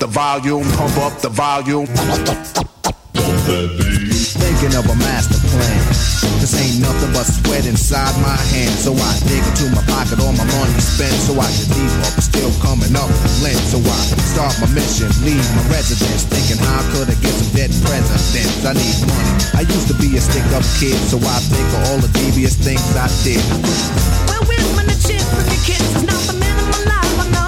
The volume, pump up the volume. Thinking of a master plan. This ain't nothing but sweat inside my hand. So I dig into my pocket, all my money spent. So I get deep up, still coming up lint. So I start my mission, leave my residence. Thinking how could I get some dead presidents? I need money. I used to be a stick up kid, so I think of all the devious things I did. Well, and chicks and your kids is not the men in my life, I know.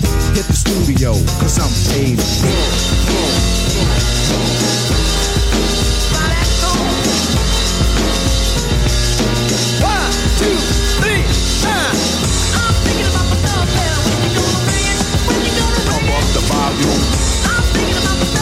hit the studio, cause I'm paid. One, two, three, uh. I'm thinking about. When you gonna it? When you gonna Pump it? up the volume, I'm thinking about my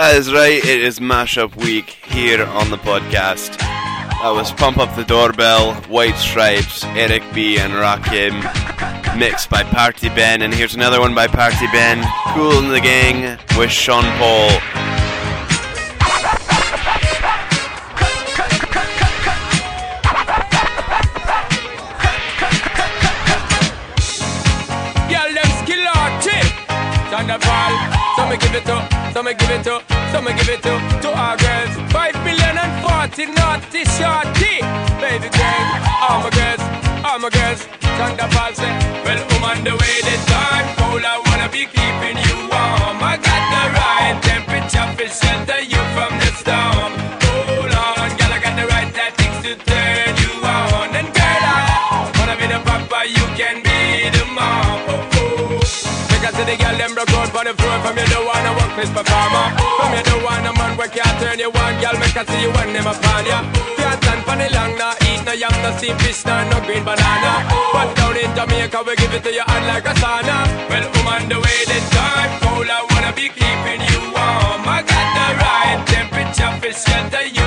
That is right, it is mashup week here on the podcast. That was Pump Up the Doorbell, White Stripes, Eric B. and Rakim, mixed by Party Ben. And here's another one by Party Ben, Cool in the Gang with Sean Paul. Give it to, so me give it to, so me give it to, to our girls. Five million and forty naughty shorty. Baby girl, all my girls, all my girls. Thunderball say, well, on the way this time. Cold, I wanna be keeping you warm. I got the right temperature for shelter you from the storm. Hold on, girl, I got the right tactics to turn you on. And girl, I wanna be the papa, you can be the mom. Oh, oh. The girl, them broke out on the floor From you the one this performer From you the one a man where can't turn you on Girl, make I see you when them upon ya Can't stand for the long, nah eat no yam, no steamed fish, nah no green banana. But down in Jamaica, we give it to you hot like a sauna. Well, woman, the way the time cold, I wanna be keeping you warm. I got the right temperature for shelter you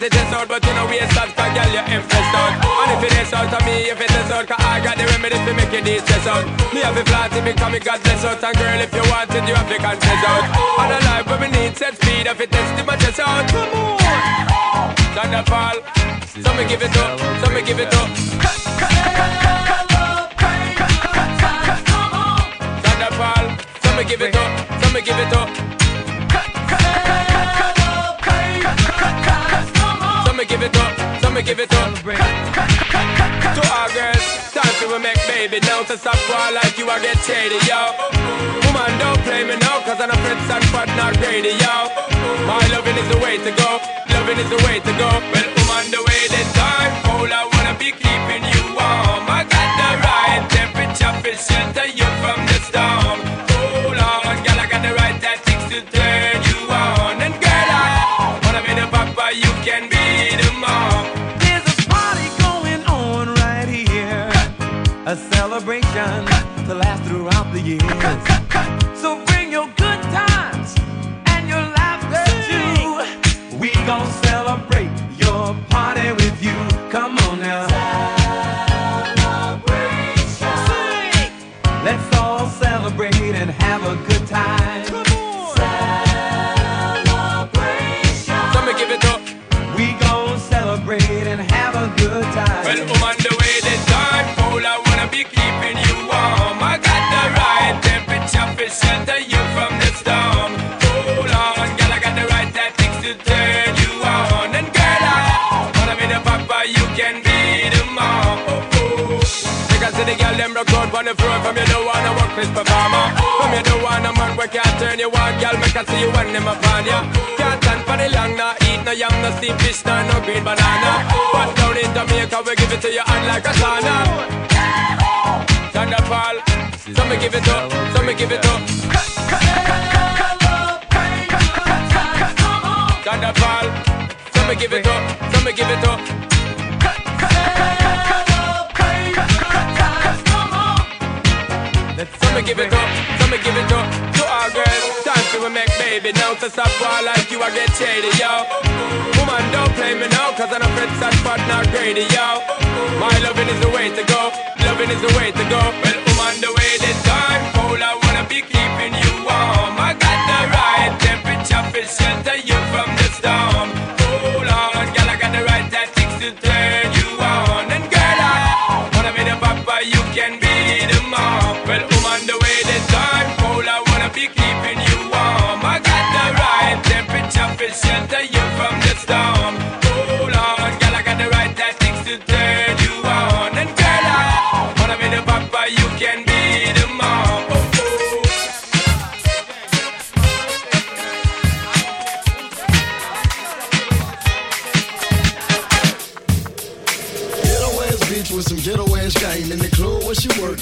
you got the test out, but you know we start, cause girl, you're impressed out. And if it is out of me, if it is out, cause I got the remedy to make it easy stress out. Me have a flat it come, it got bless out. And girl, if you want it, you have to confess out. And a life where we need set speed, if it test my chest out. Come on. Thunderfall. So me give it up, so me give it up. Cut cut cut Cut on Thunderfall. So me give it up, so me give it up. Me give it up, so me give it up. To our girls, time to make baby now to stop crying like you are get shady, yo. Woman, don't play me now, cause I'm a prince and but not greedy, yo. My loving is the way to go, loving is the way to go. Well, woman, the way the time cold, I wanna be keeping you warm. I got the right temperature for broke out on the floor from you don't wanna work this performer. From you don't wanna man where can't turn you on, girl, make I see you when them upon ya. Can't stand for the long, nah eat no yam, no steamed fish, nah no green banana. But down in Jamaica, we give it to you hot like a sauna. Thunderfall, so me give it up, so me give it up. Thunderfall, so me give it up, so me give it up. So me give it up, so me give it up to our girls. Time to make baby now to stop war like you are get shady, yo. Woman, don't play me now, cause I'm a friend, such but not greedy, yo. My loving is the way to go, loving is the way to go. Well, woman, the way the time cold, I wanna be keeping you warm. I got the right temperature for shelter you from the storm.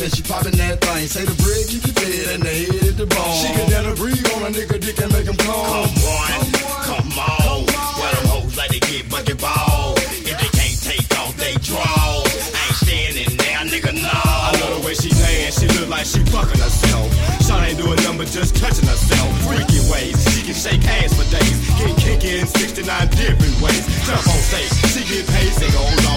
And she popping that thing. Say the bread keep you fed and the head at the bone. She can down breathe on a nigga dick and make him come. Come on, come on. Well, them hoes like to get bucket ball. If they can't take off, they draw. I ain't standing there, nigga, no. I know the way she dance, she look like she fucking herself. Shot ain't doing nothing but just touching herself. Freaky ways, she can shake ass for days. Get kinky in 69 different ways. Jump on stage, she get paid, say goes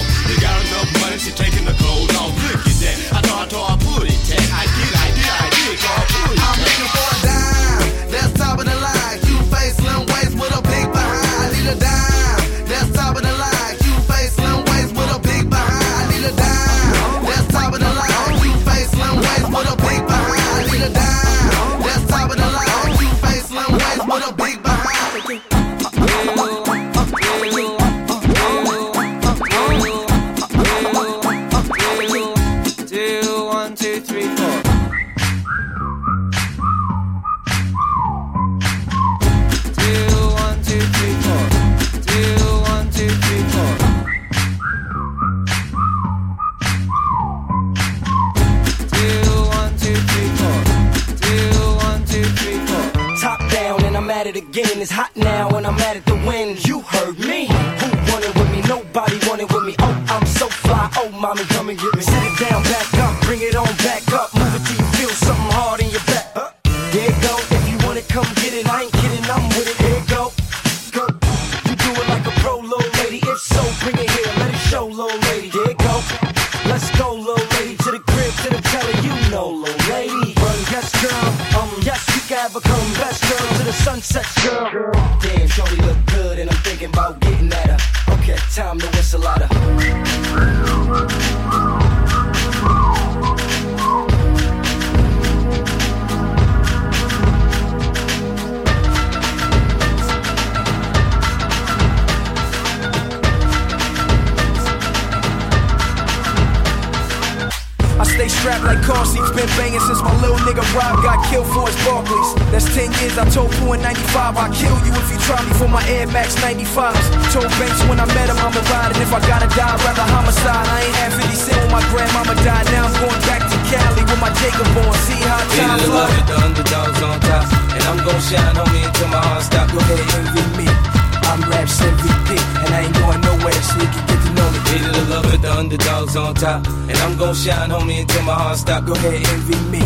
stay strapped like car seats, been banging since my little nigga Rob got killed for his Barclays. That's 10 years, I told Pooh in 95, I'll kill you if you try me for my Air Max 95s. Told Banks when I met him, I'ma ride, and if I gotta die, I'd rather homicide. I ain't had 50 cent when my grandmama died, now I'm going back to Cali with my Jacob on. See how time flies. the underdogs on top. And I'm gon' shine on me until my heart stop. Go ahead, envy me. I'm Raps MVP, and I ain't going nowhere, so you can get to know me. We the love it, the underdogs on top. And I'm gon' shine, homie, until my heart stop. Go ahead, envy me.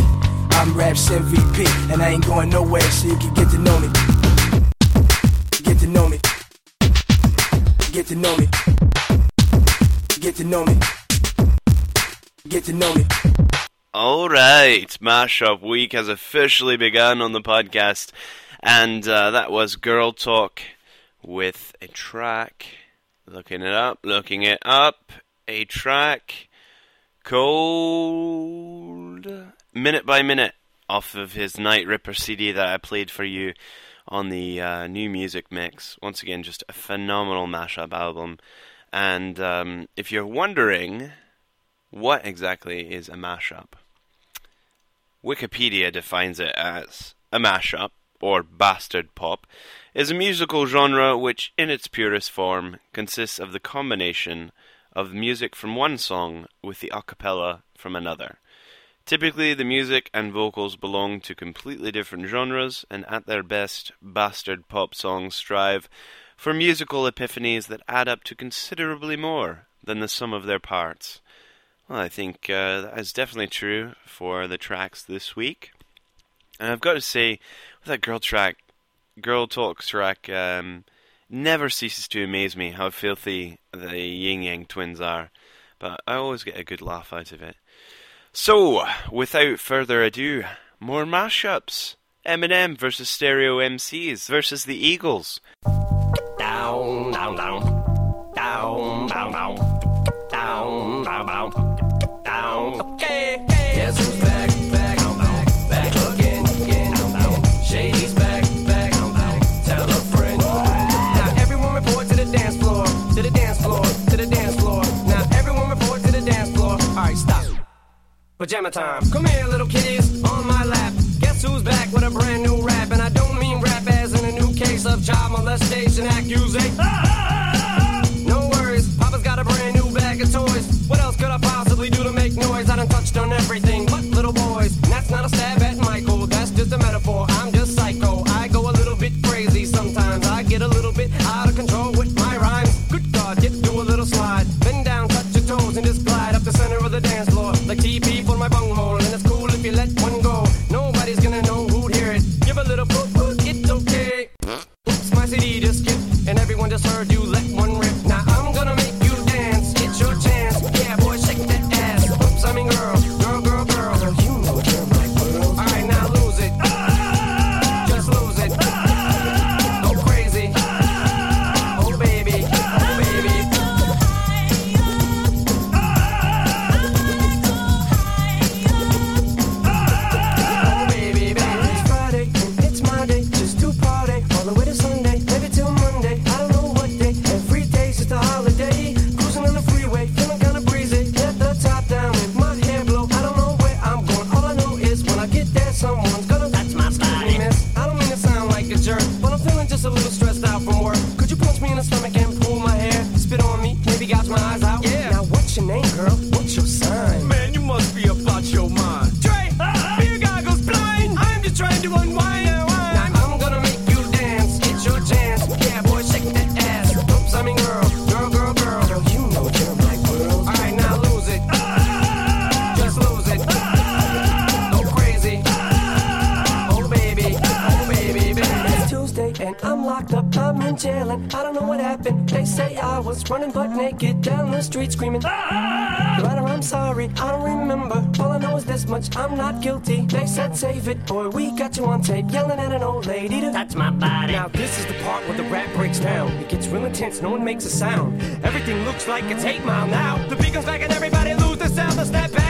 I'm Raps MVP, and I ain't going nowhere, so you can get to know me. Get to know me. Get to know me. Get to know me. Get to know me. All right, Mashup Week has officially begun on the podcast, and uh, that was Girl Talk with a track. Looking it up, looking it up. A track called Minute by Minute off of his Night Ripper CD that I played for you on the uh, new music mix. Once again, just a phenomenal mashup album. And um, if you're wondering what exactly is a mashup, Wikipedia defines it as a mashup, or bastard pop, is a musical genre which, in its purest form, consists of the combination of music from one song with the a cappella from another. Typically, the music and vocals belong to completely different genres, and at their best, bastard pop songs strive for musical epiphanies that add up to considerably more than the sum of their parts. Well, I think uh, that is definitely true for the tracks this week. And I've got to say, with that girl track, girl talk track, um, never ceases to amaze me how filthy the Ying Yang twins are. But I always get a good laugh out of it. So, without further ado, more mashups. Eminem versus Stereo MCs versus the Eagles. Down, down, down. Down, down, down. Down, down, down. Down. Okay. Pajama time. Come here, little kitties, on my lap. Guess who's back with a brand new rap? And I don't mean rap as in a new case of child molestation accusation. No worries, Papa's got a brand new bag of toys. What else could I possibly do to make noise? I done touched on everything but little boys. And that's not a stab street screaming. Letter, I'm sorry, I don't remember. All I know is this much, I'm not guilty. They said save it, boy, we got you on tape. Yelling at an old lady to touch my body. Now, this is the part where the rap breaks down. It gets real intense, no one makes a sound. Everything looks like it's 8 Mile now. The beat goes back and everybody lose the sound, the back.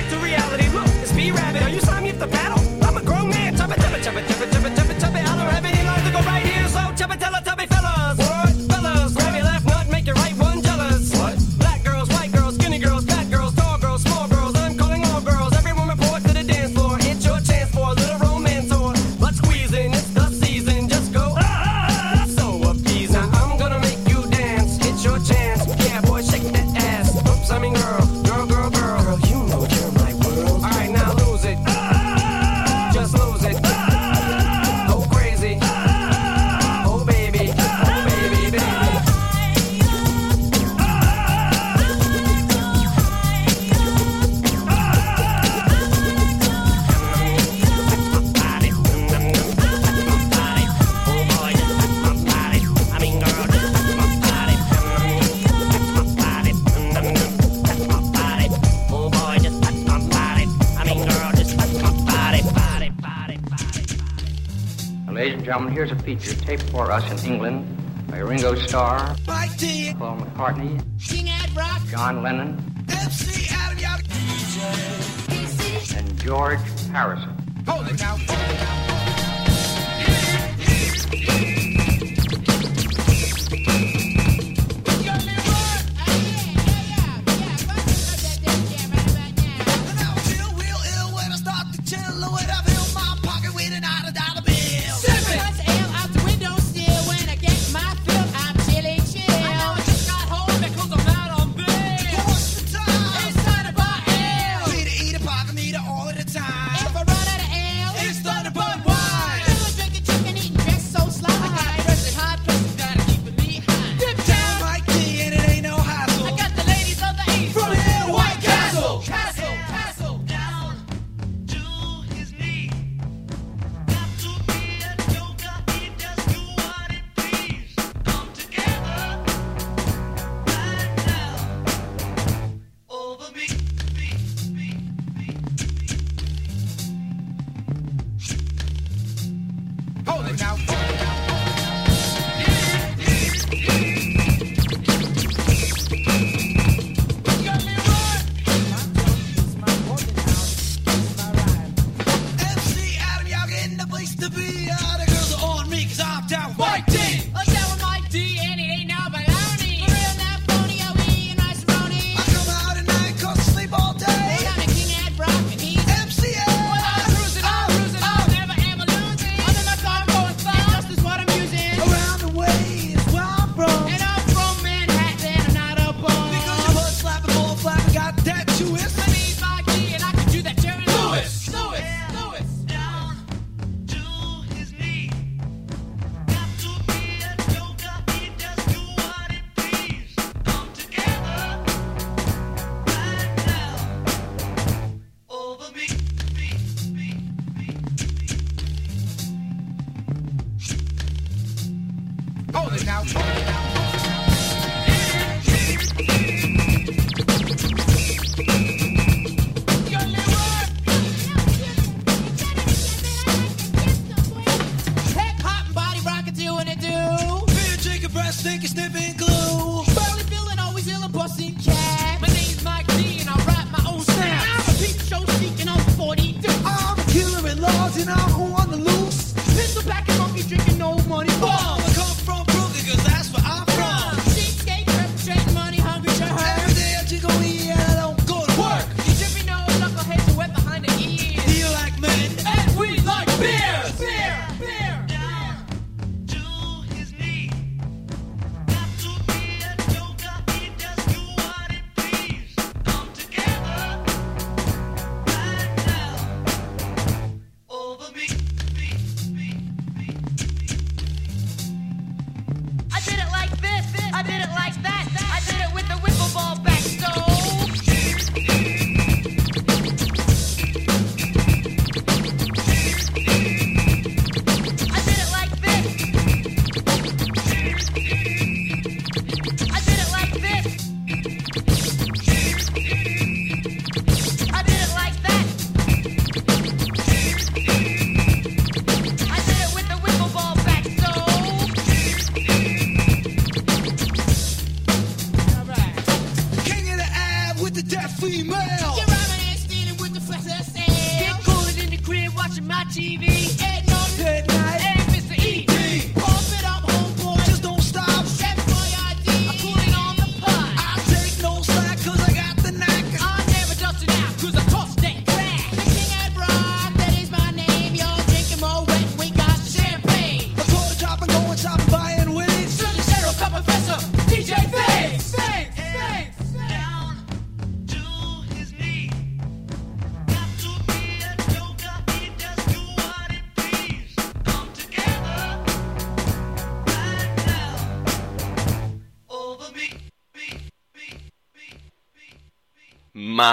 here's a feature taped for us in England by Ringo Starr, Paul McCartney, John Lennon, and George Harrison. Hold it now.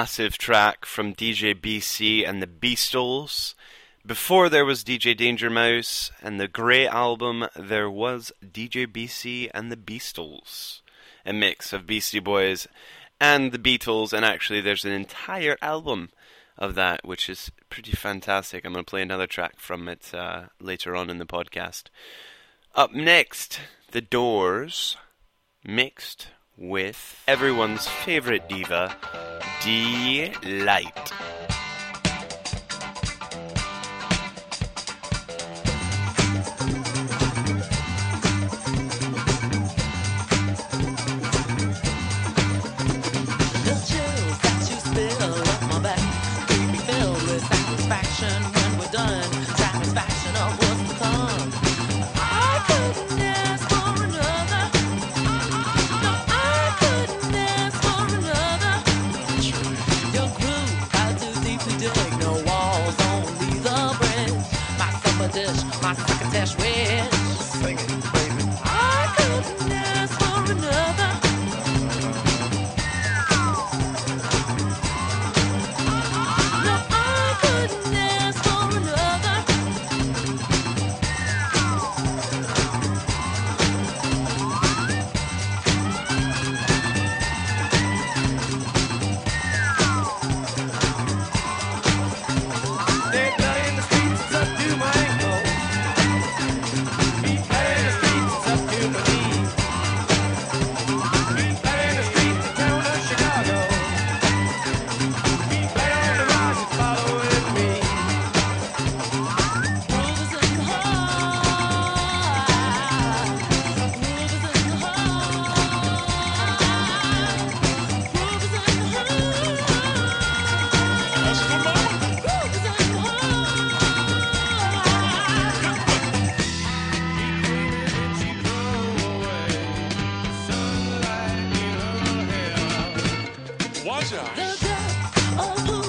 massive track from DJ BC and the Beastles. Before there was DJ Danger Mouse and the Grey album, there was DJ BC and the Beastles. A mix of Beastie Boys and the Beatles, and actually, there's an entire album of that, which is pretty fantastic. I'm going to play another track from it uh, later on in the podcast. Up next, The Doors, mixed with everyone's favorite diva, D Light. the girl. Oh,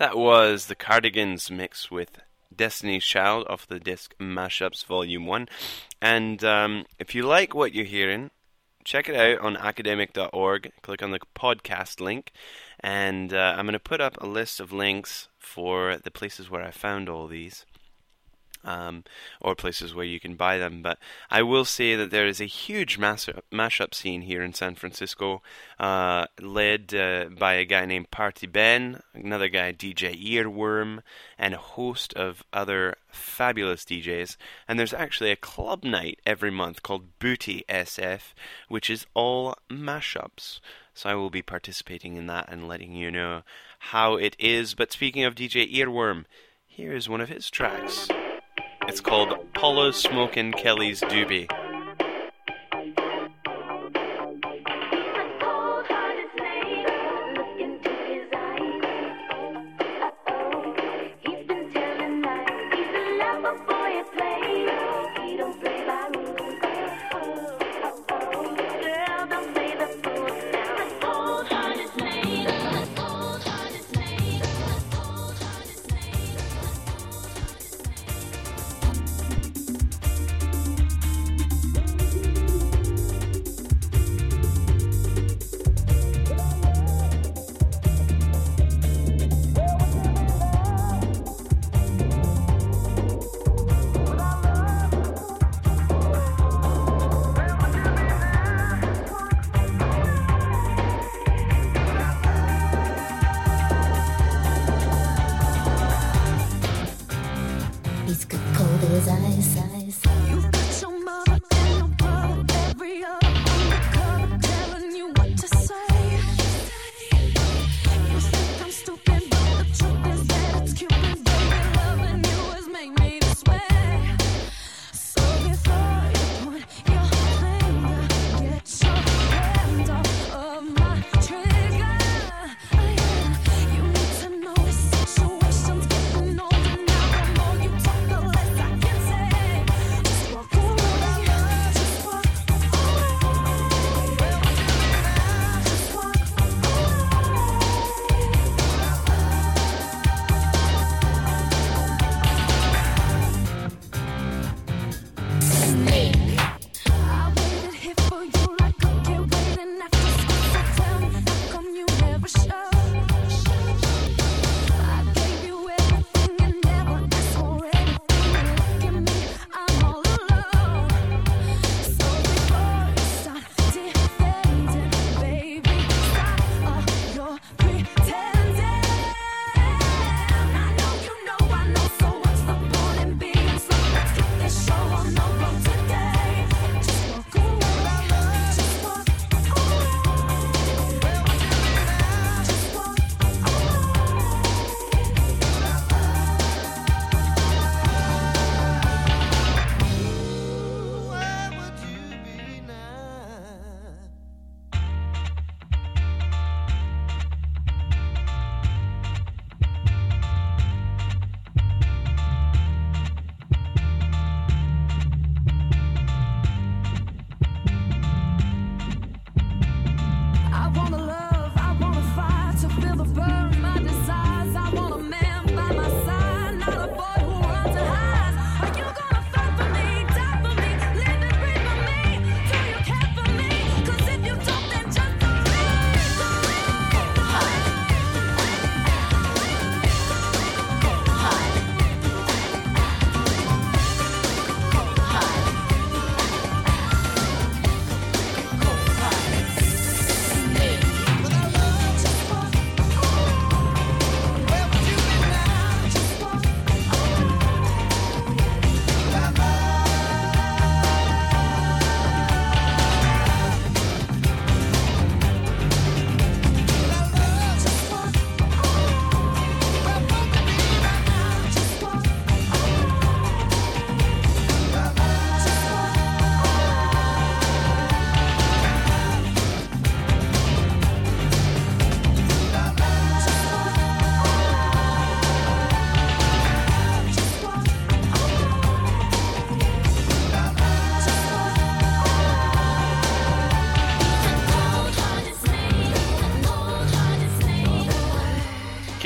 That was the Cardigans mix with Destiny's Child off the disc Mashups Volume 1. And um, if you like what you're hearing, check it out on academic.org. Click on the podcast link. And uh, I'm going to put up a list of links for the places where I found all these um, or places where you can buy them. But I will say that there is a huge mashup, mashup scene here in San Francisco, uh, led uh, by a guy named Party Ben, another guy DJ Earworm, and a host of other fabulous DJs. And there's actually a club night every month called Booty SF, which is all mashups. So I will be participating in that and letting you know how it is. But speaking of DJ Earworm, here is one of his tracks. It's called Paula Smokin' Kelly's Doobie.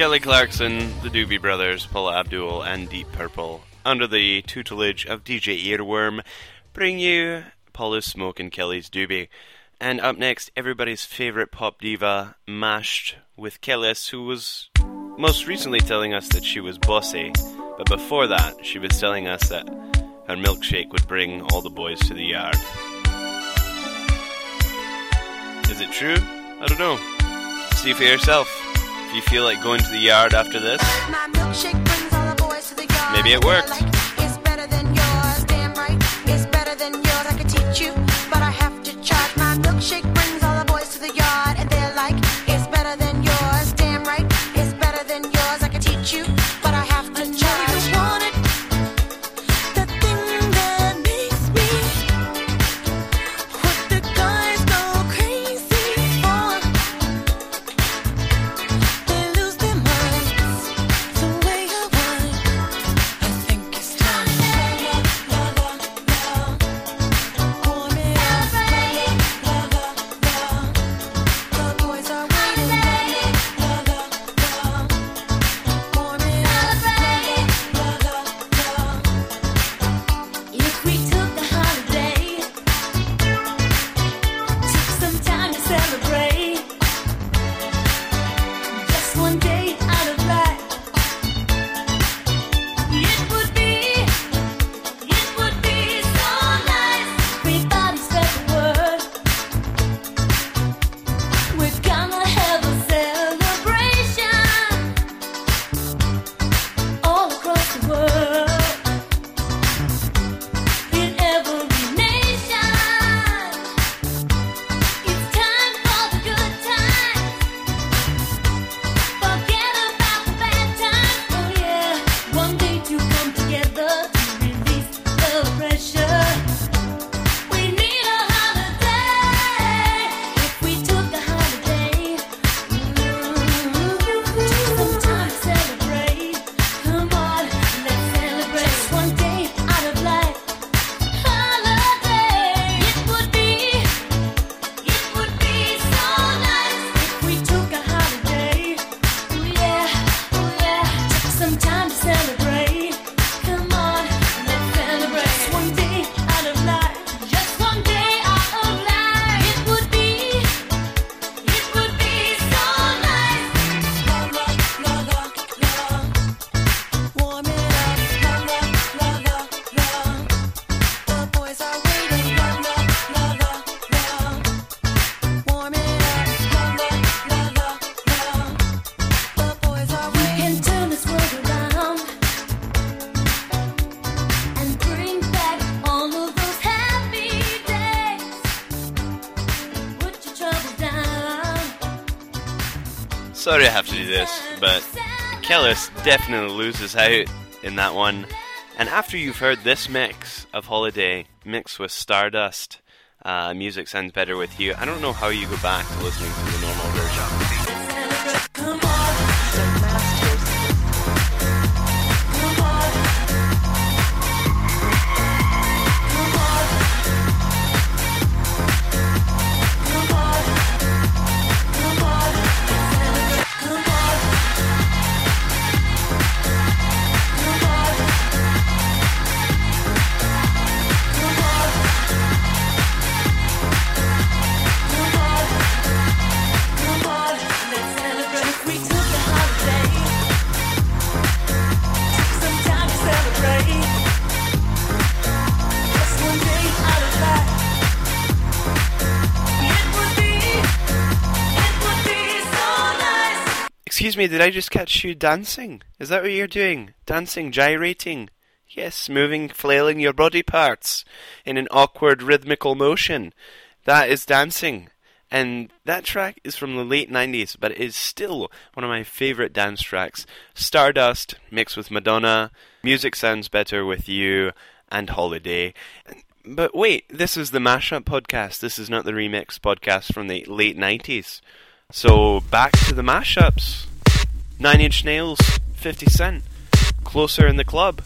Kelly Clarkson, the Doobie Brothers, Paula Abdul, and Deep Purple, under the tutelage of DJ Earworm, bring you Paula Smoke and Kelly's Doobie. And up next, everybody's favourite pop diva, Mashed, with Kelis, who was most recently telling us that she was bossy, but before that, she was telling us that her milkshake would bring all the boys to the yard. Is it true? I don't know. See for yourself. You feel like going to the yard after this, My milkshake brings all the boys to the yard. maybe it worked. Kelis definitely loses out in that one. And after you've heard this mix of Holiday mixed with Stardust, uh, music sounds better with you. I don't know how you go back to listening to Excuse me, did I just catch you dancing? Is that what you're doing? Dancing, gyrating? Yes, moving, flailing your body parts in an awkward rhythmical motion. That is dancing. And that track is from the late 90s, but it is still one of my favourite dance tracks. Stardust mixed with Madonna, Music Sounds Better with You, and Holiday. But wait, this is the mashup podcast. This is not the remix podcast from the late 90s. So back to the mashups. Nine Inch Nails, 50 Cent, Closer in the Club.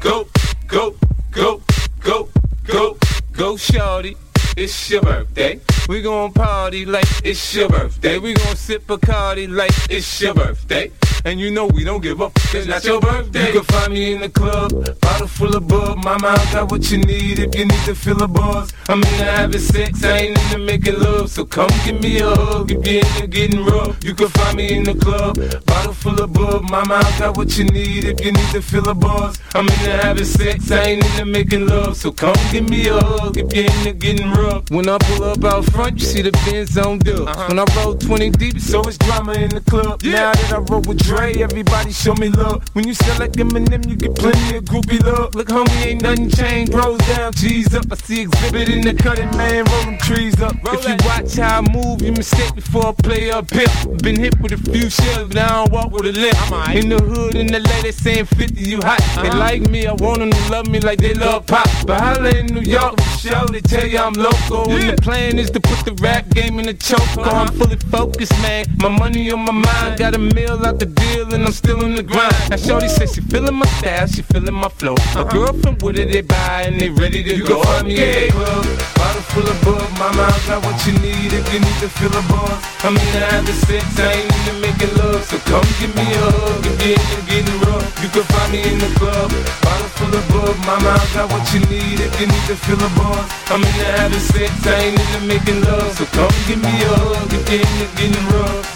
go, go, go, go, go go, shorty. It's your birthday. We gon' party like it's your birthday. We gon' sip Bacardi like it's your birthday. And you know we don't give up, it's not your birthday. You can find me in the club, bottle full of bub. Mama, I got what you need if you need to fill a buzz. I'm in into having sex, I ain't into making love. So come give me a hug if you're into getting rough. You can find me in the club, bottle full of bub. Mama, I got what you need if you need to fill a buzz. I'm in into having sex, I ain't into making love. So come give me a hug if you're into getting rough. When I pull up out front, you see the Benz on dub. Uh-huh. When I roll 20 deep, so it's drama in the club. Now that I roll with Dre, everybody show me love. When you sell like Eminem, you get plenty of groupie love. Look, homie, ain't nothing changed. Bros down, G's up. I see exhibit in the cutting, man, rolling trees up. if you watch how I move, you mistake before I play up here. Been hit with a few shells, but I walk with a limp. In the hood, in the lady saying 50, you hot. They like me, I want them to love me like they love pop. But holla in New York, sure, they tell you I'm local. And the plan is to put the rap game in the choke. I'm fully focused, man. My money on my mind, got a meal out the deal, and I'm still in the grind. Now, Shorty says she feeling my style, she feeling my flow. My uh-huh. girlfriend, what did they buy, and they ready to You go. can find me at the club, bottle full of bub. Mama, I got what you need if you need to fill a buzz. I'm into having sex, I ain't into making love. So come give me a hug if you're getting rough. You can find me in the club, bottle full of bub. Mama, I got what you need if you need to fill a buzz. I'm into having sex, I ain't into making love. So come give me a hug if you're getting rough.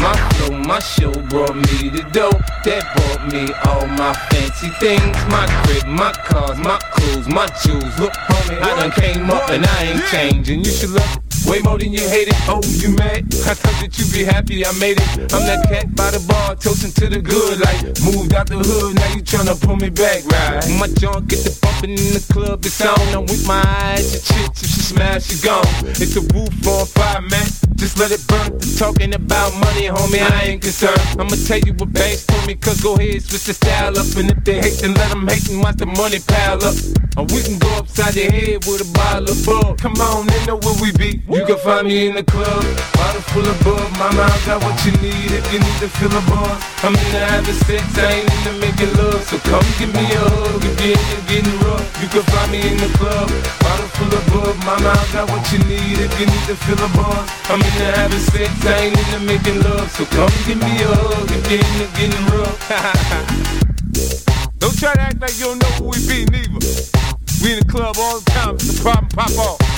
My flow, my show brought me the dough that bought me all my fancy things. My crib, my cars, my clothes, my jewels. Look, homie, I done came up and I ain't changing. You should love it. Way more than you hate it. Oh, you mad? I thought that you be happy I made it. I'm that cat by the bar, toasting to the good. Like, moved out the hood, now you tryna pull me back, right? My junk get the bumping in the club, it's on. I'm with my eyes, your chick, if she smash, she gone. It's a roof on fire, man. Just let it burn. The talking about money, homie, I ain't concerned. I'ma tell you what banks told me, cause go ahead, switch the style up. And if they hate, then let them hate and watch the money pile up. Or we can go upside your head with a bottle of bug. Come on, they know where we be. You can find me in the club, bottle full of bug. Mama, I got what you need if you need to fill a bar. I'm into having sex, I ain't into making love. So come give me a hug if you're getting rough. You can find me in the club, bottle full of bug. Mama, I got what you need if you need to fill a bar. I'm into having sex, I ain't into making love. So come give me a hug if you're into getting rough. don't try to act like you don't know who we be, neither. We in the club all the time, it's the problem pop off.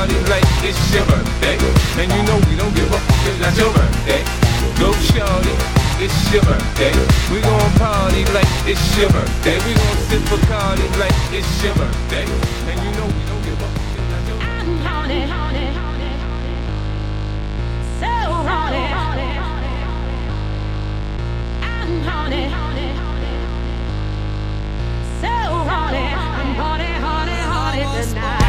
gon' sip Bacardi like it's your birthday. Eh? And you know we don't give up if that's your birthday. Eh? Go shorty, it's your birthday. Eh? We gon' party like it's your birthday. We gon' sip Bacardi like it's your birthday. And you know we don't give up if that's your birthday. I'm horny, horny, horny, so horny. I'm horny, horny, so horny. I'm horny, horny, horny tonight.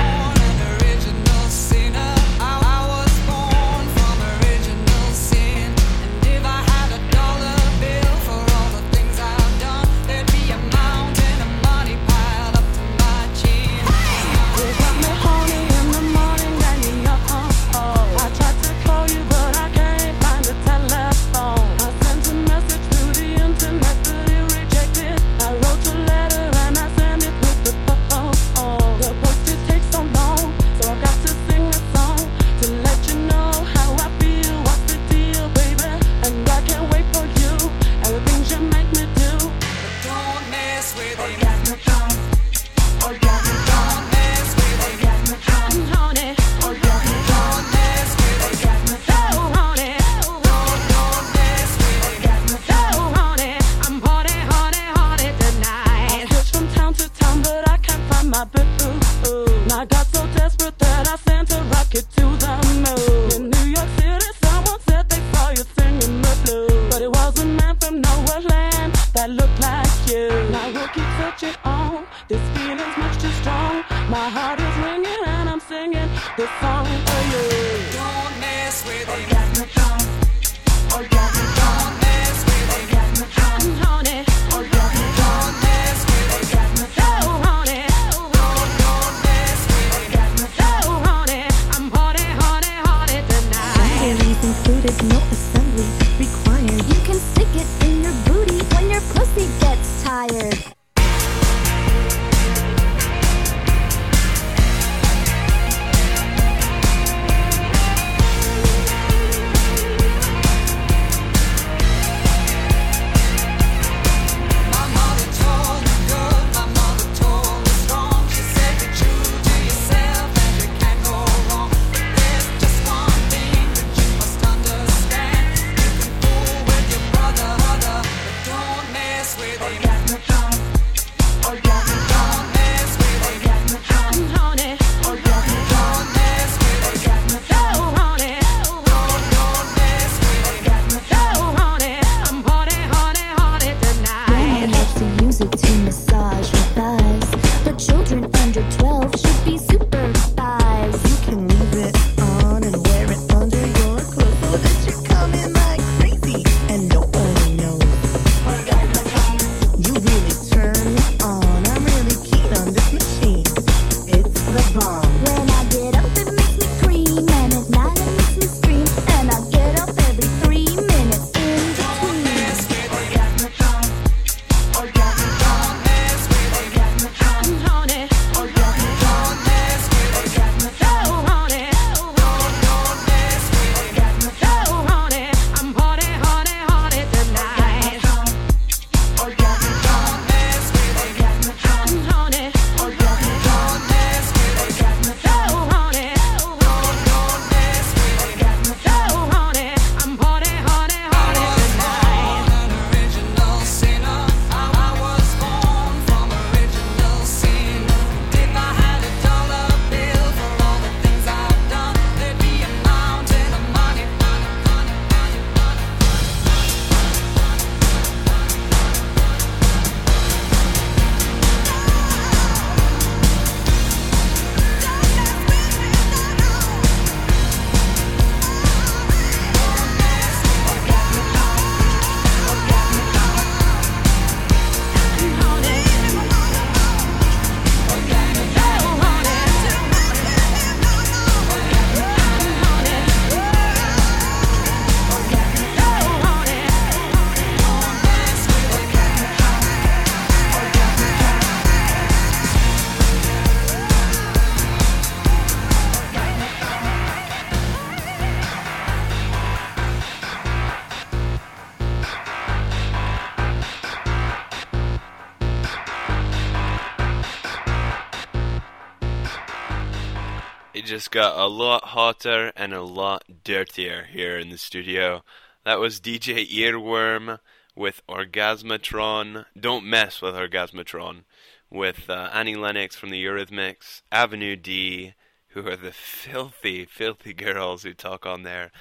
got a lot hotter and a lot dirtier here in the studio. That was DJ Earworm with Orgasmatron. Don't mess with Orgasmatron. With uh, Annie Lennox from the Eurythmics, Avenue D, who are the filthy, filthy girls who talk on there,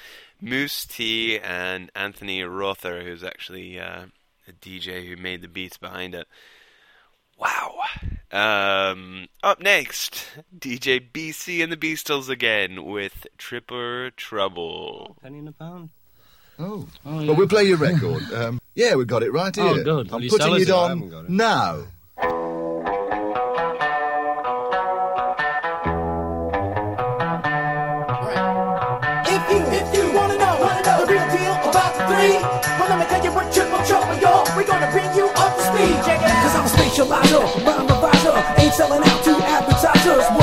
Mousse T, and Anthony Rother, who's actually uh, a DJ who made the beats behind it. Wow. Um, up next, DJ BC and the Beastles again with Tripper Trouble. Penny in a pound. Oh, oh yeah. well, we'll play your record. um, yeah, we got it right oh, here. Oh, good. I'm you putting it, it on it. now. If you, if you want to know, want to know the real deal about the three. Michelada, rhyme ain't selling out to advertisers.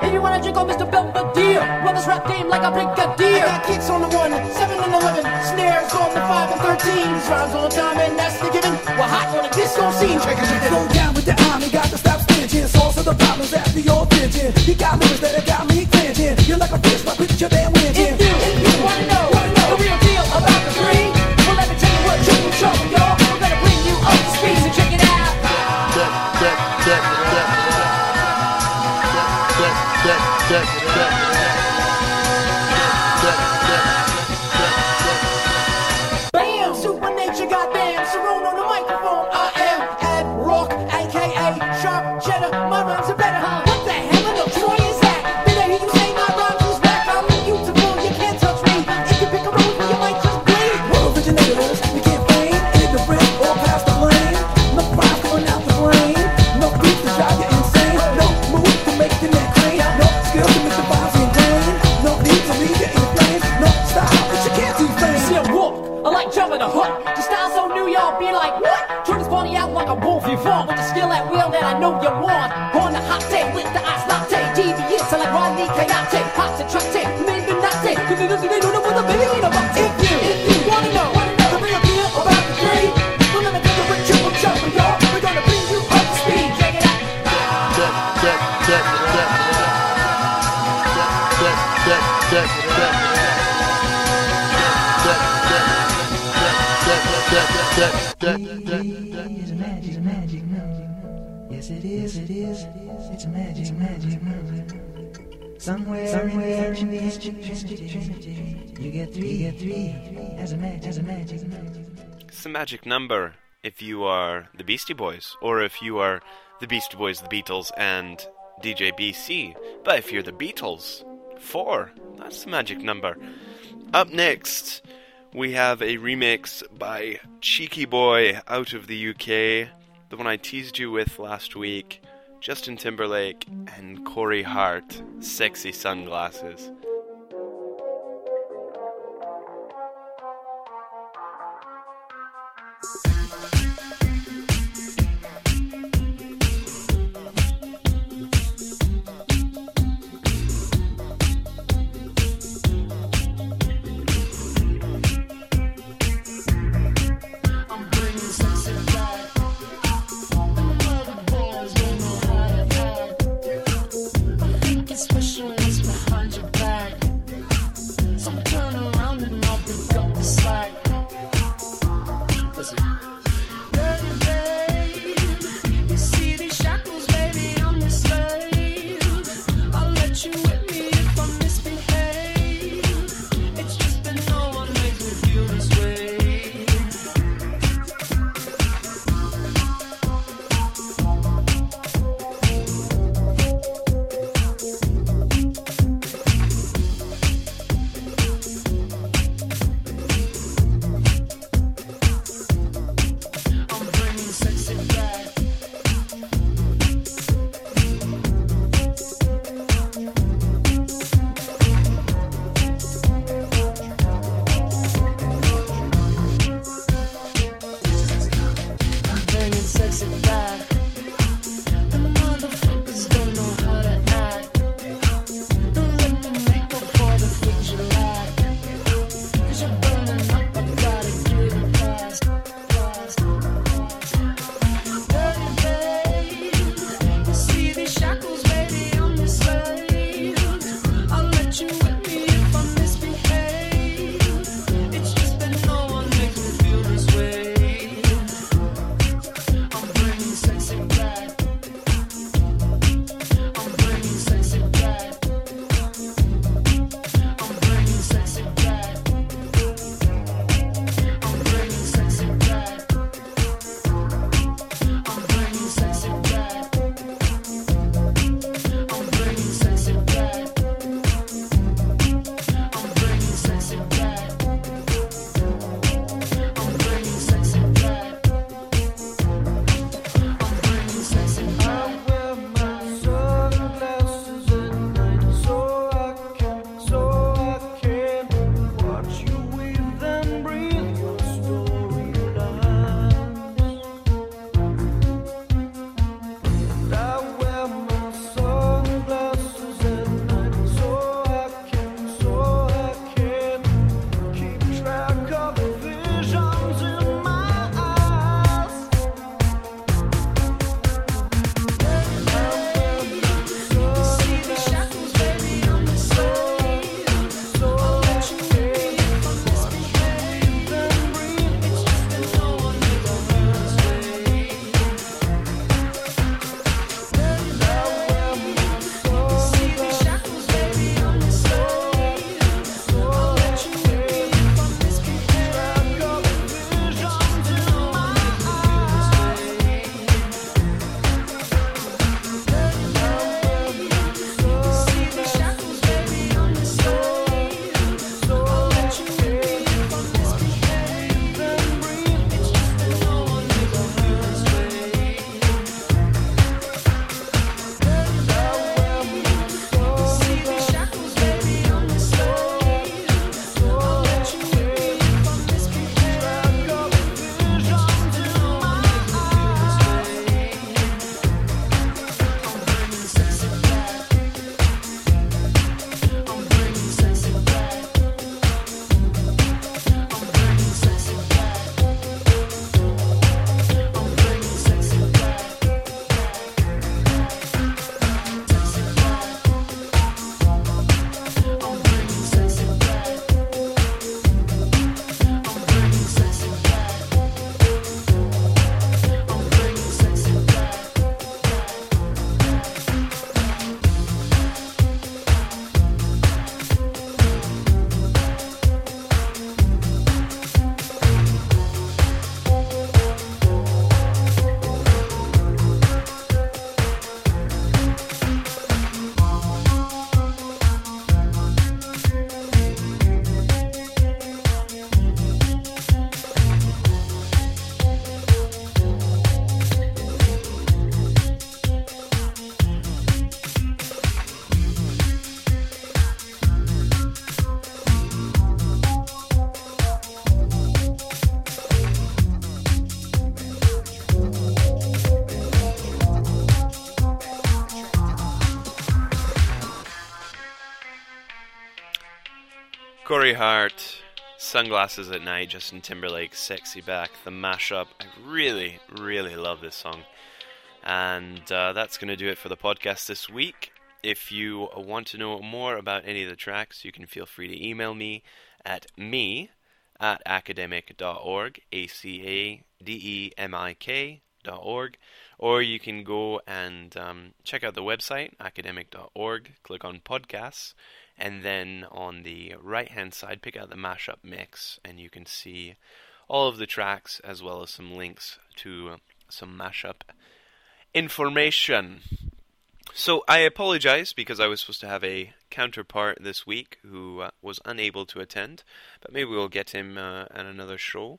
If you wanna drink on Mr. Belvedere. Run this rap game like I brigadier. I got kicks on the 1, 7 and 11. Snares on the 5 and 13. These rhymes on time and that's the given. We're hot on the disco scene. Check it, check it. Slow down with the army, got to stop snitching. Source of the problems after your old pigeon. He got lyrics that got me thin. Somewhere, somewhere in the you get three a magic, a magic. It's a magic number if you are the Beastie Boys, or if you are the Beastie Boys, the Beatles, and DJ BC by If You're the Beatles. Four. That's the magic number. Up next, we have a remix by Cheeky Boy out of the UK, the one I teased you with last week. Justin Timberlake and Corey Hart, Sexy Sunglasses. Hart, Sunglasses at Night, Justin Timberlake, Sexy Back, the mashup. I really, really love this song. And uh, that's going to do it for the podcast this week. If you want to know more about any of the tracks, you can feel free to email me at me at academik.org, A C A D E M I K dot org, or you can go and um, check out the website, academik.org, click on podcasts, and then on the right hand side, pick out the mashup mix, and you can see all of the tracks as well as some links to some mashup information. So I apologize because I was supposed to have a counterpart this week who uh, was unable to attend, but maybe we'll get him uh, at another show.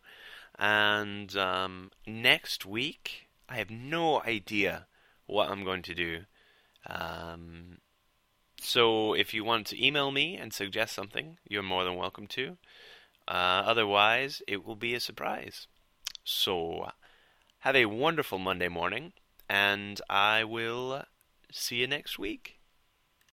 And um, next week, I have no idea what I'm going to do. Um, so if you want to email me and suggest something, you're more than welcome to. Uh, otherwise, it will be a surprise. So have a wonderful Monday morning, and I will see you next week.